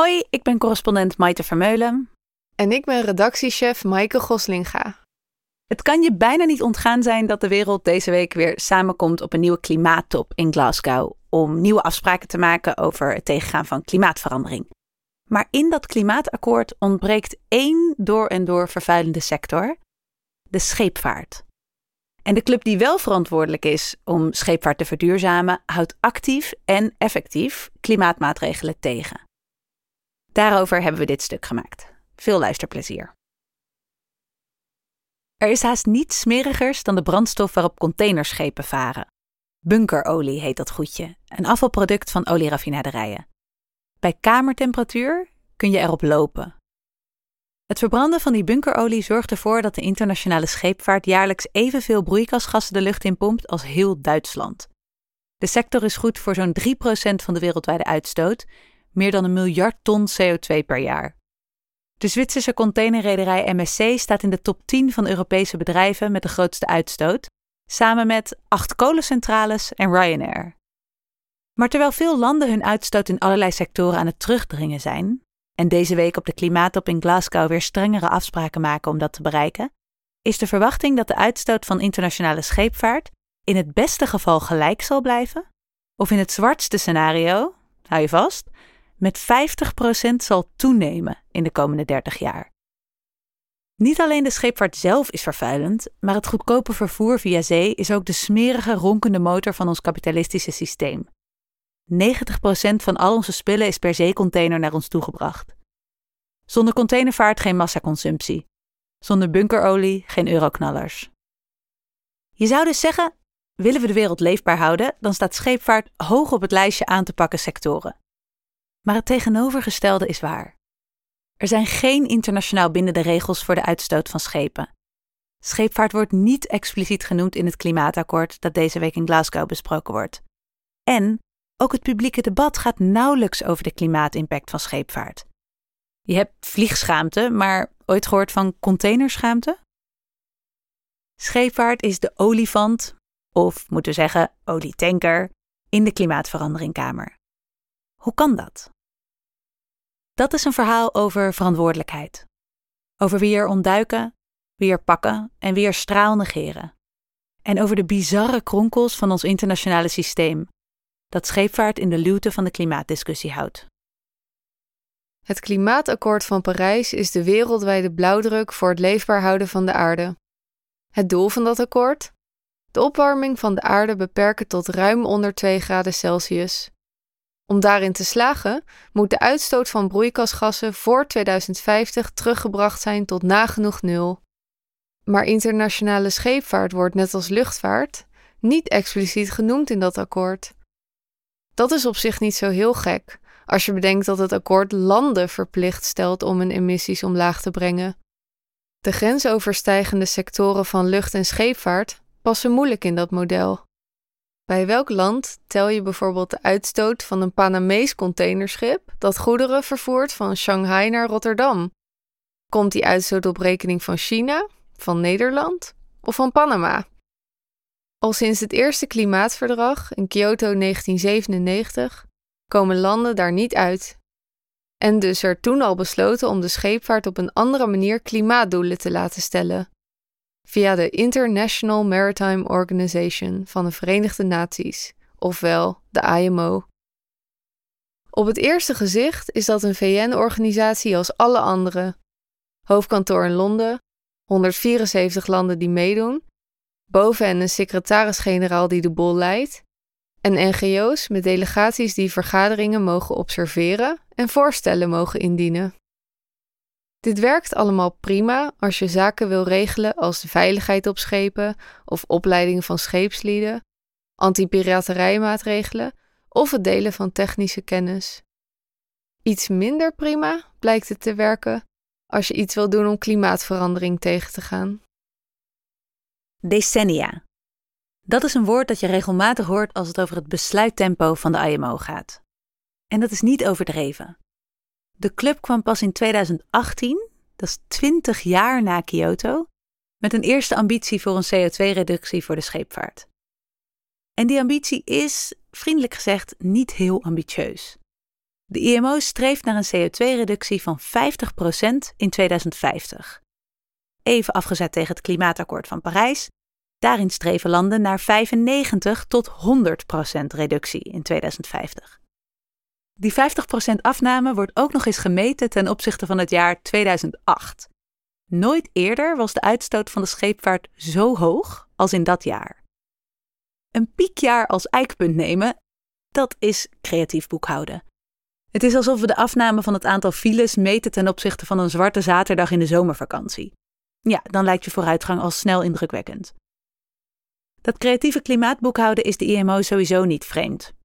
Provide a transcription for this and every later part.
Hoi, ik ben correspondent Maite Vermeulen. En ik ben redactiechef Maaike Goslinga. Het kan je bijna niet ontgaan zijn dat de wereld deze week weer samenkomt op een nieuwe klimaattop in Glasgow om nieuwe afspraken te maken over het tegengaan van klimaatverandering. Maar in dat klimaatakkoord ontbreekt één door en door vervuilende sector: de scheepvaart. En de club die wel verantwoordelijk is om scheepvaart te verduurzamen, houdt actief en effectief klimaatmaatregelen tegen. Daarover hebben we dit stuk gemaakt. Veel luisterplezier. Er is haast niets smerigers dan de brandstof waarop containerschepen varen. Bunkerolie heet dat goedje, een afvalproduct van olieraffinaderijen. Bij kamertemperatuur kun je erop lopen. Het verbranden van die bunkerolie zorgt ervoor dat de internationale scheepvaart jaarlijks evenveel broeikasgassen de lucht in pompt als heel Duitsland. De sector is goed voor zo'n 3% van de wereldwijde uitstoot, meer dan een miljard ton CO2 per jaar. De Zwitserse containerrederij MSC staat in de top 10 van Europese bedrijven met de grootste uitstoot, samen met acht kolencentrales en Ryanair. Maar terwijl veel landen hun uitstoot in allerlei sectoren aan het terugdringen zijn, en deze week op de klimaattop in Glasgow weer strengere afspraken maken om dat te bereiken, is de verwachting dat de uitstoot van internationale scheepvaart in het beste geval gelijk zal blijven, of in het zwartste scenario, hou je vast, met 50% zal toenemen in de komende 30 jaar. Niet alleen de scheepvaart zelf is vervuilend, maar het goedkope vervoer via zee is ook de smerige, ronkende motor van ons kapitalistische systeem. 90% van al onze spullen is per zeecontainer naar ons toegebracht. Zonder containervaart geen massaconsumptie. Zonder bunkerolie geen euroknallers. Je zou dus zeggen: willen we de wereld leefbaar houden, dan staat scheepvaart hoog op het lijstje aan te pakken sectoren. Maar het tegenovergestelde is waar. Er zijn geen internationaal bindende regels voor de uitstoot van schepen. Scheepvaart wordt niet expliciet genoemd in het klimaatakkoord dat deze week in Glasgow besproken wordt. En ook het publieke debat gaat nauwelijks over de klimaatimpact van scheepvaart. Je hebt vliegschaamte, maar ooit gehoord van containerschaamte? Scheepvaart is de olifant, of moeten we zeggen olietanker, in de klimaatveranderingkamer. Hoe kan dat? Dat is een verhaal over verantwoordelijkheid. Over wie er ontduiken, wie er pakken en wie er straal negeren. En over de bizarre kronkels van ons internationale systeem, dat scheepvaart in de luwte van de klimaatdiscussie houdt. Het Klimaatakkoord van Parijs is de wereldwijde blauwdruk voor het leefbaar houden van de aarde. Het doel van dat akkoord? De opwarming van de aarde beperken tot ruim onder 2 graden Celsius. Om daarin te slagen, moet de uitstoot van broeikasgassen voor 2050 teruggebracht zijn tot nagenoeg nul. Maar internationale scheepvaart wordt net als luchtvaart niet expliciet genoemd in dat akkoord. Dat is op zich niet zo heel gek, als je bedenkt dat het akkoord landen verplicht stelt om hun emissies omlaag te brengen. De grensoverstijgende sectoren van lucht- en scheepvaart passen moeilijk in dat model. Bij welk land tel je bijvoorbeeld de uitstoot van een Panamees containerschip dat goederen vervoert van Shanghai naar Rotterdam? Komt die uitstoot op rekening van China, van Nederland of van Panama? Al sinds het eerste klimaatverdrag in Kyoto 1997 komen landen daar niet uit. En dus er toen al besloten om de scheepvaart op een andere manier klimaatdoelen te laten stellen. Via de International Maritime Organization van de Verenigde Naties, ofwel de IMO. Op het eerste gezicht is dat een VN-organisatie als alle andere. Hoofdkantoor in Londen, 174 landen die meedoen, boven en een secretaris-generaal die de bol leidt, en NGO's met delegaties die vergaderingen mogen observeren en voorstellen mogen indienen. Dit werkt allemaal prima als je zaken wil regelen als veiligheid op schepen of opleiding van scheepslieden, anti-piraterijmaatregelen of het delen van technische kennis. Iets minder prima blijkt het te werken als je iets wil doen om klimaatverandering tegen te gaan. Decennia. Dat is een woord dat je regelmatig hoort als het over het besluittempo van de IMO gaat. En dat is niet overdreven. De club kwam pas in 2018, dat is 20 jaar na Kyoto, met een eerste ambitie voor een CO2-reductie voor de scheepvaart. En die ambitie is, vriendelijk gezegd, niet heel ambitieus. De IMO streeft naar een CO2-reductie van 50% in 2050. Even afgezet tegen het klimaatakkoord van Parijs, daarin streven landen naar 95 tot 100% reductie in 2050. Die 50% afname wordt ook nog eens gemeten ten opzichte van het jaar 2008. Nooit eerder was de uitstoot van de scheepvaart zo hoog als in dat jaar. Een piekjaar als eikpunt nemen, dat is creatief boekhouden. Het is alsof we de afname van het aantal files meten ten opzichte van een zwarte zaterdag in de zomervakantie. Ja, dan lijkt je vooruitgang al snel indrukwekkend. Dat creatieve klimaatboekhouden is de IMO sowieso niet vreemd.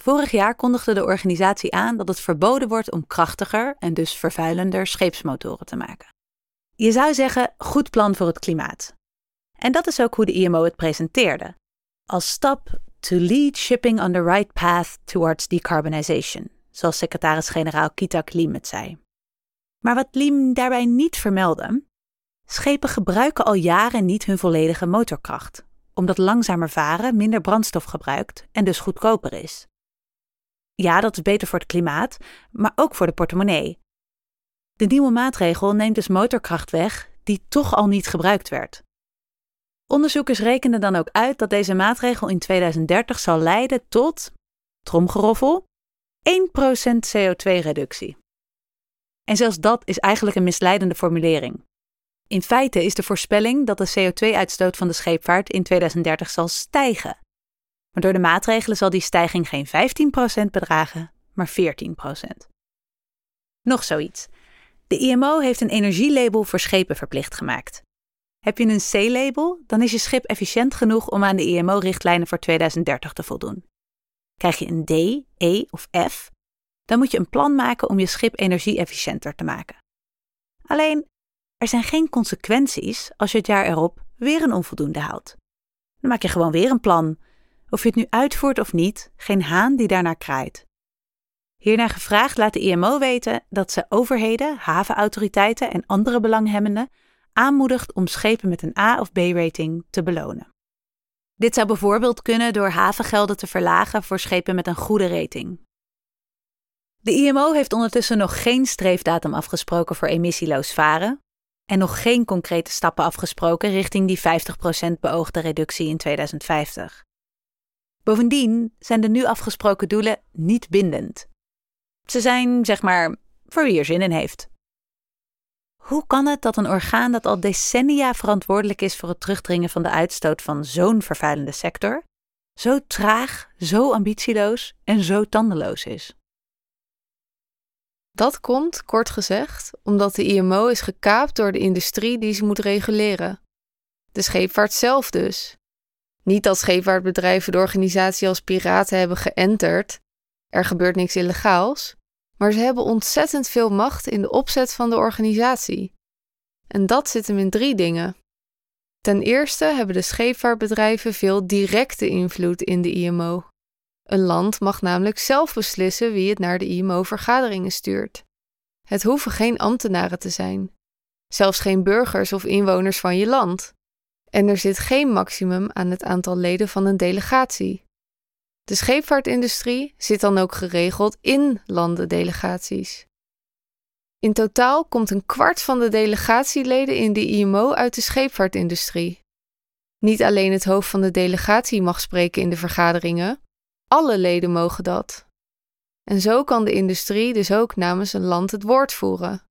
Vorig jaar kondigde de organisatie aan dat het verboden wordt om krachtiger en dus vervuilender scheepsmotoren te maken. Je zou zeggen, goed plan voor het klimaat. En dat is ook hoe de IMO het presenteerde. Als stap to lead shipping on the right path towards decarbonization, zoals secretaris-generaal Kita Klim het zei. Maar wat Lim daarbij niet vermeldde, schepen gebruiken al jaren niet hun volledige motorkracht, omdat langzamer varen minder brandstof gebruikt en dus goedkoper is. Ja, dat is beter voor het klimaat, maar ook voor de portemonnee. De nieuwe maatregel neemt dus motorkracht weg die toch al niet gebruikt werd. Onderzoekers rekenen dan ook uit dat deze maatregel in 2030 zal leiden tot, tromgeroffel, 1% CO2-reductie. En zelfs dat is eigenlijk een misleidende formulering. In feite is de voorspelling dat de CO2-uitstoot van de scheepvaart in 2030 zal stijgen. Maar door de maatregelen zal die stijging geen 15% bedragen, maar 14%. Nog zoiets. De IMO heeft een energielabel voor schepen verplicht gemaakt. Heb je een C-label, dan is je schip efficiënt genoeg om aan de IMO-richtlijnen voor 2030 te voldoen. Krijg je een D, E of F, dan moet je een plan maken om je schip energie-efficiënter te maken. Alleen, er zijn geen consequenties als je het jaar erop weer een onvoldoende haalt. Dan maak je gewoon weer een plan. Of je het nu uitvoert of niet, geen haan die daarnaar kraait. Hierna gevraagd laat de IMO weten dat ze overheden, havenautoriteiten en andere belanghebbenden aanmoedigt om schepen met een A of B-rating te belonen. Dit zou bijvoorbeeld kunnen door havengelden te verlagen voor schepen met een goede rating. De IMO heeft ondertussen nog geen streefdatum afgesproken voor emissieloos varen en nog geen concrete stappen afgesproken richting die 50% beoogde reductie in 2050. Bovendien zijn de nu afgesproken doelen niet bindend. Ze zijn, zeg maar, voor wie er zin in heeft. Hoe kan het dat een orgaan dat al decennia verantwoordelijk is voor het terugdringen van de uitstoot van zo'n vervuilende sector, zo traag, zo ambitieloos en zo tandeloos is? Dat komt, kort gezegd, omdat de IMO is gekaapt door de industrie die ze moet reguleren. De scheepvaart zelf dus. Niet dat scheepvaartbedrijven de organisatie als piraten hebben geënterd. Er gebeurt niks illegaals maar ze hebben ontzettend veel macht in de opzet van de organisatie. En dat zit hem in drie dingen. Ten eerste hebben de scheepvaartbedrijven veel directe invloed in de IMO. Een land mag namelijk zelf beslissen wie het naar de IMO-vergaderingen stuurt. Het hoeven geen ambtenaren te zijn, zelfs geen burgers of inwoners van je land. En er zit geen maximum aan het aantal leden van een delegatie. De scheepvaartindustrie zit dan ook geregeld in landendelegaties. In totaal komt een kwart van de delegatieleden in de IMO uit de scheepvaartindustrie. Niet alleen het hoofd van de delegatie mag spreken in de vergaderingen, alle leden mogen dat. En zo kan de industrie dus ook namens een land het woord voeren.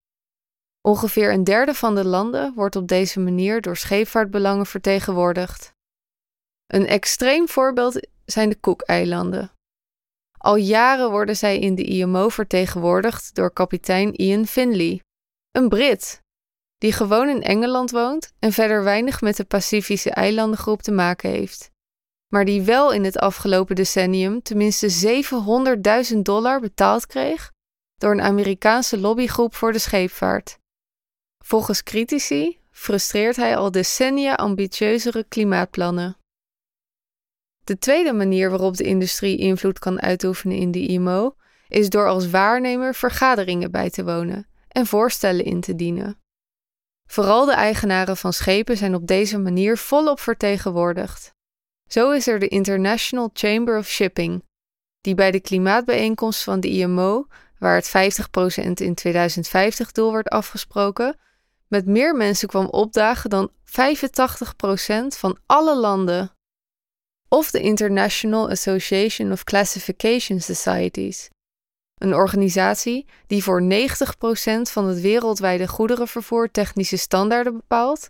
Ongeveer een derde van de landen wordt op deze manier door scheepvaartbelangen vertegenwoordigd. Een extreem voorbeeld zijn de Cookeilanden. Al jaren worden zij in de IMO vertegenwoordigd door kapitein Ian Finley, een Brit, die gewoon in Engeland woont en verder weinig met de Pacifische eilandengroep te maken heeft, maar die wel in het afgelopen decennium tenminste 700.000 dollar betaald kreeg door een Amerikaanse lobbygroep voor de scheepvaart. Volgens critici frustreert hij al decennia ambitieuzere klimaatplannen. De tweede manier waarop de industrie invloed kan uitoefenen in de IMO is door als waarnemer vergaderingen bij te wonen en voorstellen in te dienen. Vooral de eigenaren van schepen zijn op deze manier volop vertegenwoordigd. Zo is er de International Chamber of Shipping, die bij de klimaatbijeenkomst van de IMO, waar het 50% in 2050 doel werd afgesproken, met meer mensen kwam opdagen dan 85% van alle landen. Of de International Association of Classification Societies, een organisatie die voor 90% van het wereldwijde goederenvervoer technische standaarden bepaalt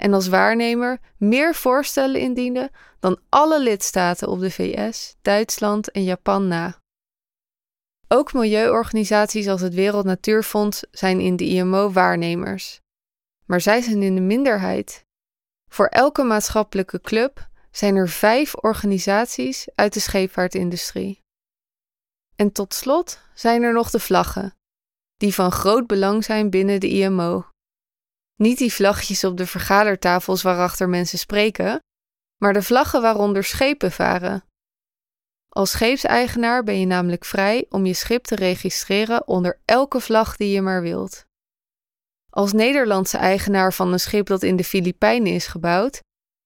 en als waarnemer meer voorstellen indiende dan alle lidstaten op de VS, Duitsland en Japan na. Ook milieuorganisaties als het Wereld Natuurfonds zijn in de IMO waarnemers. Maar zij zijn in de minderheid. Voor elke maatschappelijke club zijn er vijf organisaties uit de scheepvaartindustrie. En tot slot zijn er nog de vlaggen, die van groot belang zijn binnen de IMO. Niet die vlaggetjes op de vergadertafels waarachter mensen spreken, maar de vlaggen waaronder schepen varen. Als scheepseigenaar ben je namelijk vrij om je schip te registreren onder elke vlag die je maar wilt. Als Nederlandse eigenaar van een schip dat in de Filipijnen is gebouwd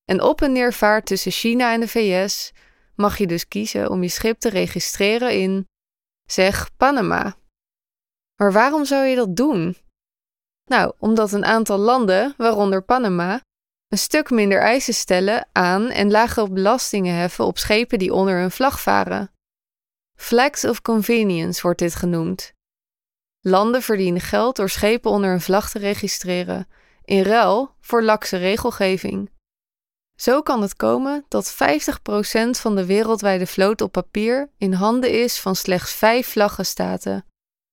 en op en neer vaart tussen China en de VS, mag je dus kiezen om je schip te registreren in, zeg, Panama. Maar waarom zou je dat doen? Nou, omdat een aantal landen, waaronder Panama, een stuk minder eisen stellen aan en lagere belastingen heffen op schepen die onder hun vlag varen. Flags of convenience wordt dit genoemd. Landen verdienen geld door schepen onder hun vlag te registreren, in ruil voor lakse regelgeving. Zo kan het komen dat 50% van de wereldwijde vloot op papier in handen is van slechts vijf vlaggenstaten: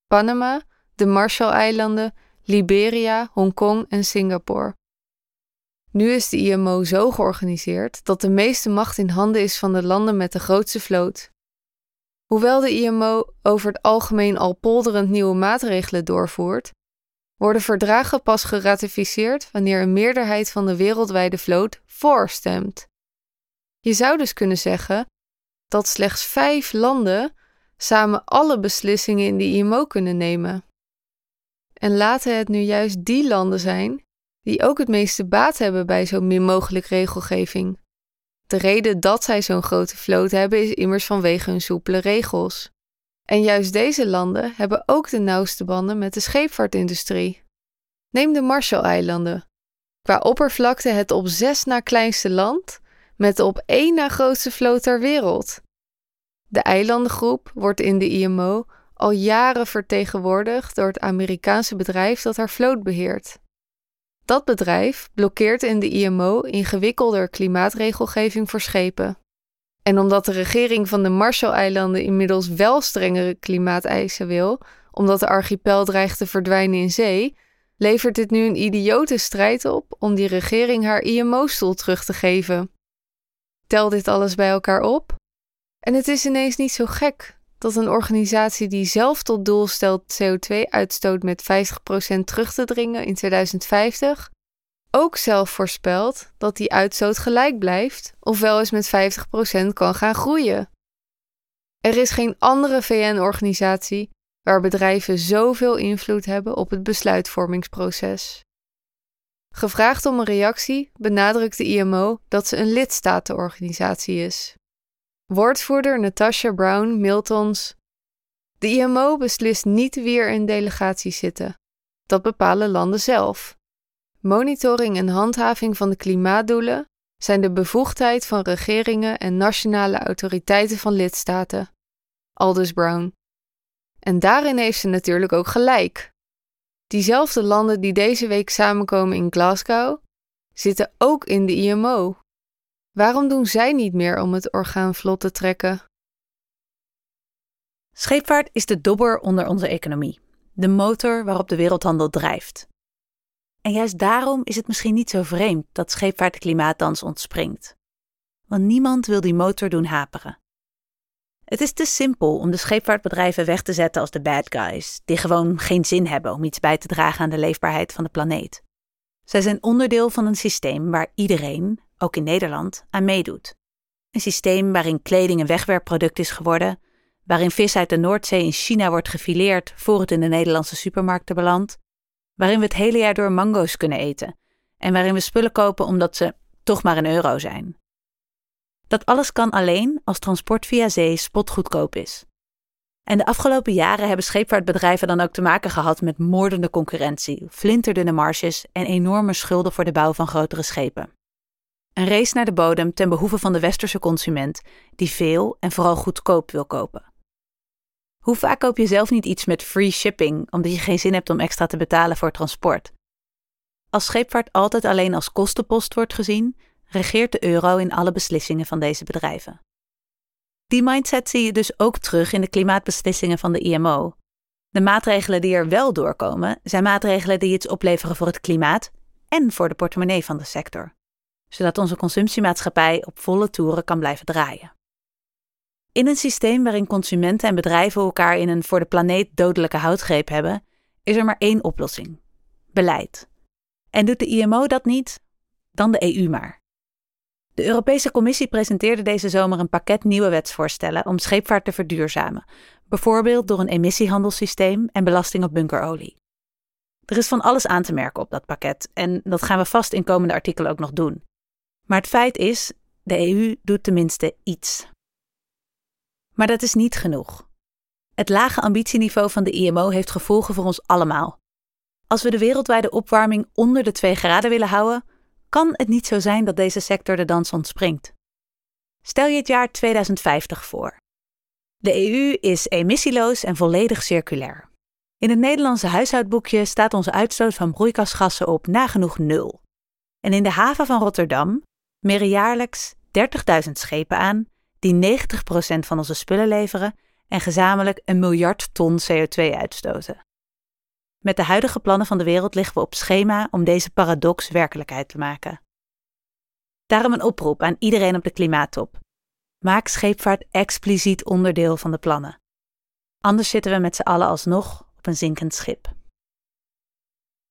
Panama, de Marshall-eilanden Liberia, Hongkong en Singapore. Nu is de IMO zo georganiseerd dat de meeste macht in handen is van de landen met de grootste vloot. Hoewel de IMO over het algemeen al polderend nieuwe maatregelen doorvoert, worden verdragen pas geratificeerd wanneer een meerderheid van de wereldwijde vloot voorstemt. Je zou dus kunnen zeggen dat slechts vijf landen samen alle beslissingen in de IMO kunnen nemen. En laten het nu juist die landen zijn die ook het meeste baat hebben bij zo min mogelijk regelgeving. De reden dat zij zo'n grote vloot hebben is immers vanwege hun soepele regels. En juist deze landen hebben ook de nauwste banden met de scheepvaartindustrie. Neem de Marshall-eilanden. Qua oppervlakte het op zes na kleinste land, met de op één na grootste vloot ter wereld. De eilandengroep wordt in de IMO al jaren vertegenwoordigd door het Amerikaanse bedrijf dat haar vloot beheert. Dat bedrijf blokkeert in de IMO ingewikkelder klimaatregelgeving voor schepen. En omdat de regering van de Marshall-eilanden inmiddels wel strengere klimaateisen wil, omdat de archipel dreigt te verdwijnen in zee, levert dit nu een idiote strijd op om die regering haar IMO-stoel terug te geven. Tel dit alles bij elkaar op en het is ineens niet zo gek dat een organisatie die zelf tot doel stelt CO2-uitstoot met 50% terug te dringen in 2050, ook zelf voorspelt dat die uitstoot gelijk blijft of wel eens met 50% kan gaan groeien. Er is geen andere VN-organisatie waar bedrijven zoveel invloed hebben op het besluitvormingsproces. Gevraagd om een reactie benadrukt de IMO dat ze een lidstatenorganisatie is. Woordvoerder Natasha Brown mailt ons: De IMO beslist niet wie er in delegaties zitten. Dat bepalen landen zelf. Monitoring en handhaving van de klimaatdoelen zijn de bevoegdheid van regeringen en nationale autoriteiten van lidstaten. Aldus Brown. En daarin heeft ze natuurlijk ook gelijk. Diezelfde landen die deze week samenkomen in Glasgow zitten ook in de IMO. Waarom doen zij niet meer om het orgaan vlot te trekken? Scheepvaart is de dobber onder onze economie, de motor waarop de wereldhandel drijft. En juist daarom is het misschien niet zo vreemd dat scheepvaart de klimaatdans ontspringt. Want niemand wil die motor doen haperen. Het is te simpel om de scheepvaartbedrijven weg te zetten als de bad guys, die gewoon geen zin hebben om iets bij te dragen aan de leefbaarheid van de planeet. Zij zijn onderdeel van een systeem waar iedereen, ook in Nederland, aan meedoet. Een systeem waarin kleding een wegwerpproduct is geworden, waarin vis uit de Noordzee in China wordt gefileerd voor het in de Nederlandse supermarkten belandt, waarin we het hele jaar door mango's kunnen eten en waarin we spullen kopen omdat ze toch maar een euro zijn. Dat alles kan alleen als transport via zee spotgoedkoop is. En de afgelopen jaren hebben scheepvaartbedrijven dan ook te maken gehad met moordende concurrentie, flinterdunne marges en enorme schulden voor de bouw van grotere schepen. Een race naar de bodem ten behoeve van de westerse consument, die veel en vooral goedkoop wil kopen. Hoe vaak koop je zelf niet iets met free shipping omdat je geen zin hebt om extra te betalen voor transport? Als scheepvaart altijd alleen als kostenpost wordt gezien, regeert de euro in alle beslissingen van deze bedrijven. Die mindset zie je dus ook terug in de klimaatbeslissingen van de IMO. De maatregelen die er wel doorkomen, zijn maatregelen die iets opleveren voor het klimaat en voor de portemonnee van de sector, zodat onze consumptiemaatschappij op volle toeren kan blijven draaien. In een systeem waarin consumenten en bedrijven elkaar in een voor de planeet dodelijke houtgreep hebben, is er maar één oplossing: beleid. En doet de IMO dat niet, dan de EU maar. De Europese Commissie presenteerde deze zomer een pakket nieuwe wetsvoorstellen om scheepvaart te verduurzamen, bijvoorbeeld door een emissiehandelssysteem en belasting op bunkerolie. Er is van alles aan te merken op dat pakket en dat gaan we vast in komende artikelen ook nog doen. Maar het feit is, de EU doet tenminste iets. Maar dat is niet genoeg. Het lage ambitieniveau van de IMO heeft gevolgen voor ons allemaal. Als we de wereldwijde opwarming onder de 2 graden willen houden, kan het niet zo zijn dat deze sector de dans ontspringt. Stel je het jaar 2050 voor. De EU is emissieloos en volledig circulair. In het Nederlandse huishoudboekje staat onze uitstoot van broeikasgassen op nagenoeg nul. En in de haven van Rotterdam meren jaarlijks 30.000 schepen aan die 90% van onze spullen leveren en gezamenlijk een miljard ton CO2 uitstoten. Met de huidige plannen van de wereld liggen we op schema om deze paradox werkelijkheid te maken. Daarom een oproep aan iedereen op de klimaattop. Maak scheepvaart expliciet onderdeel van de plannen. Anders zitten we met z'n allen alsnog op een zinkend schip.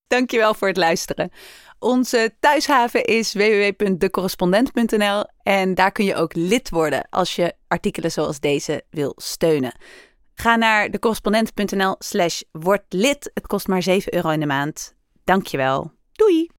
Dankjewel voor het luisteren. Onze thuishaven is www.decorrespondent.nl en daar kun je ook lid worden als je artikelen zoals deze wil steunen. Ga naar decorrespondent.nl slash word lid. Het kost maar 7 euro in de maand. Dankjewel. Doei!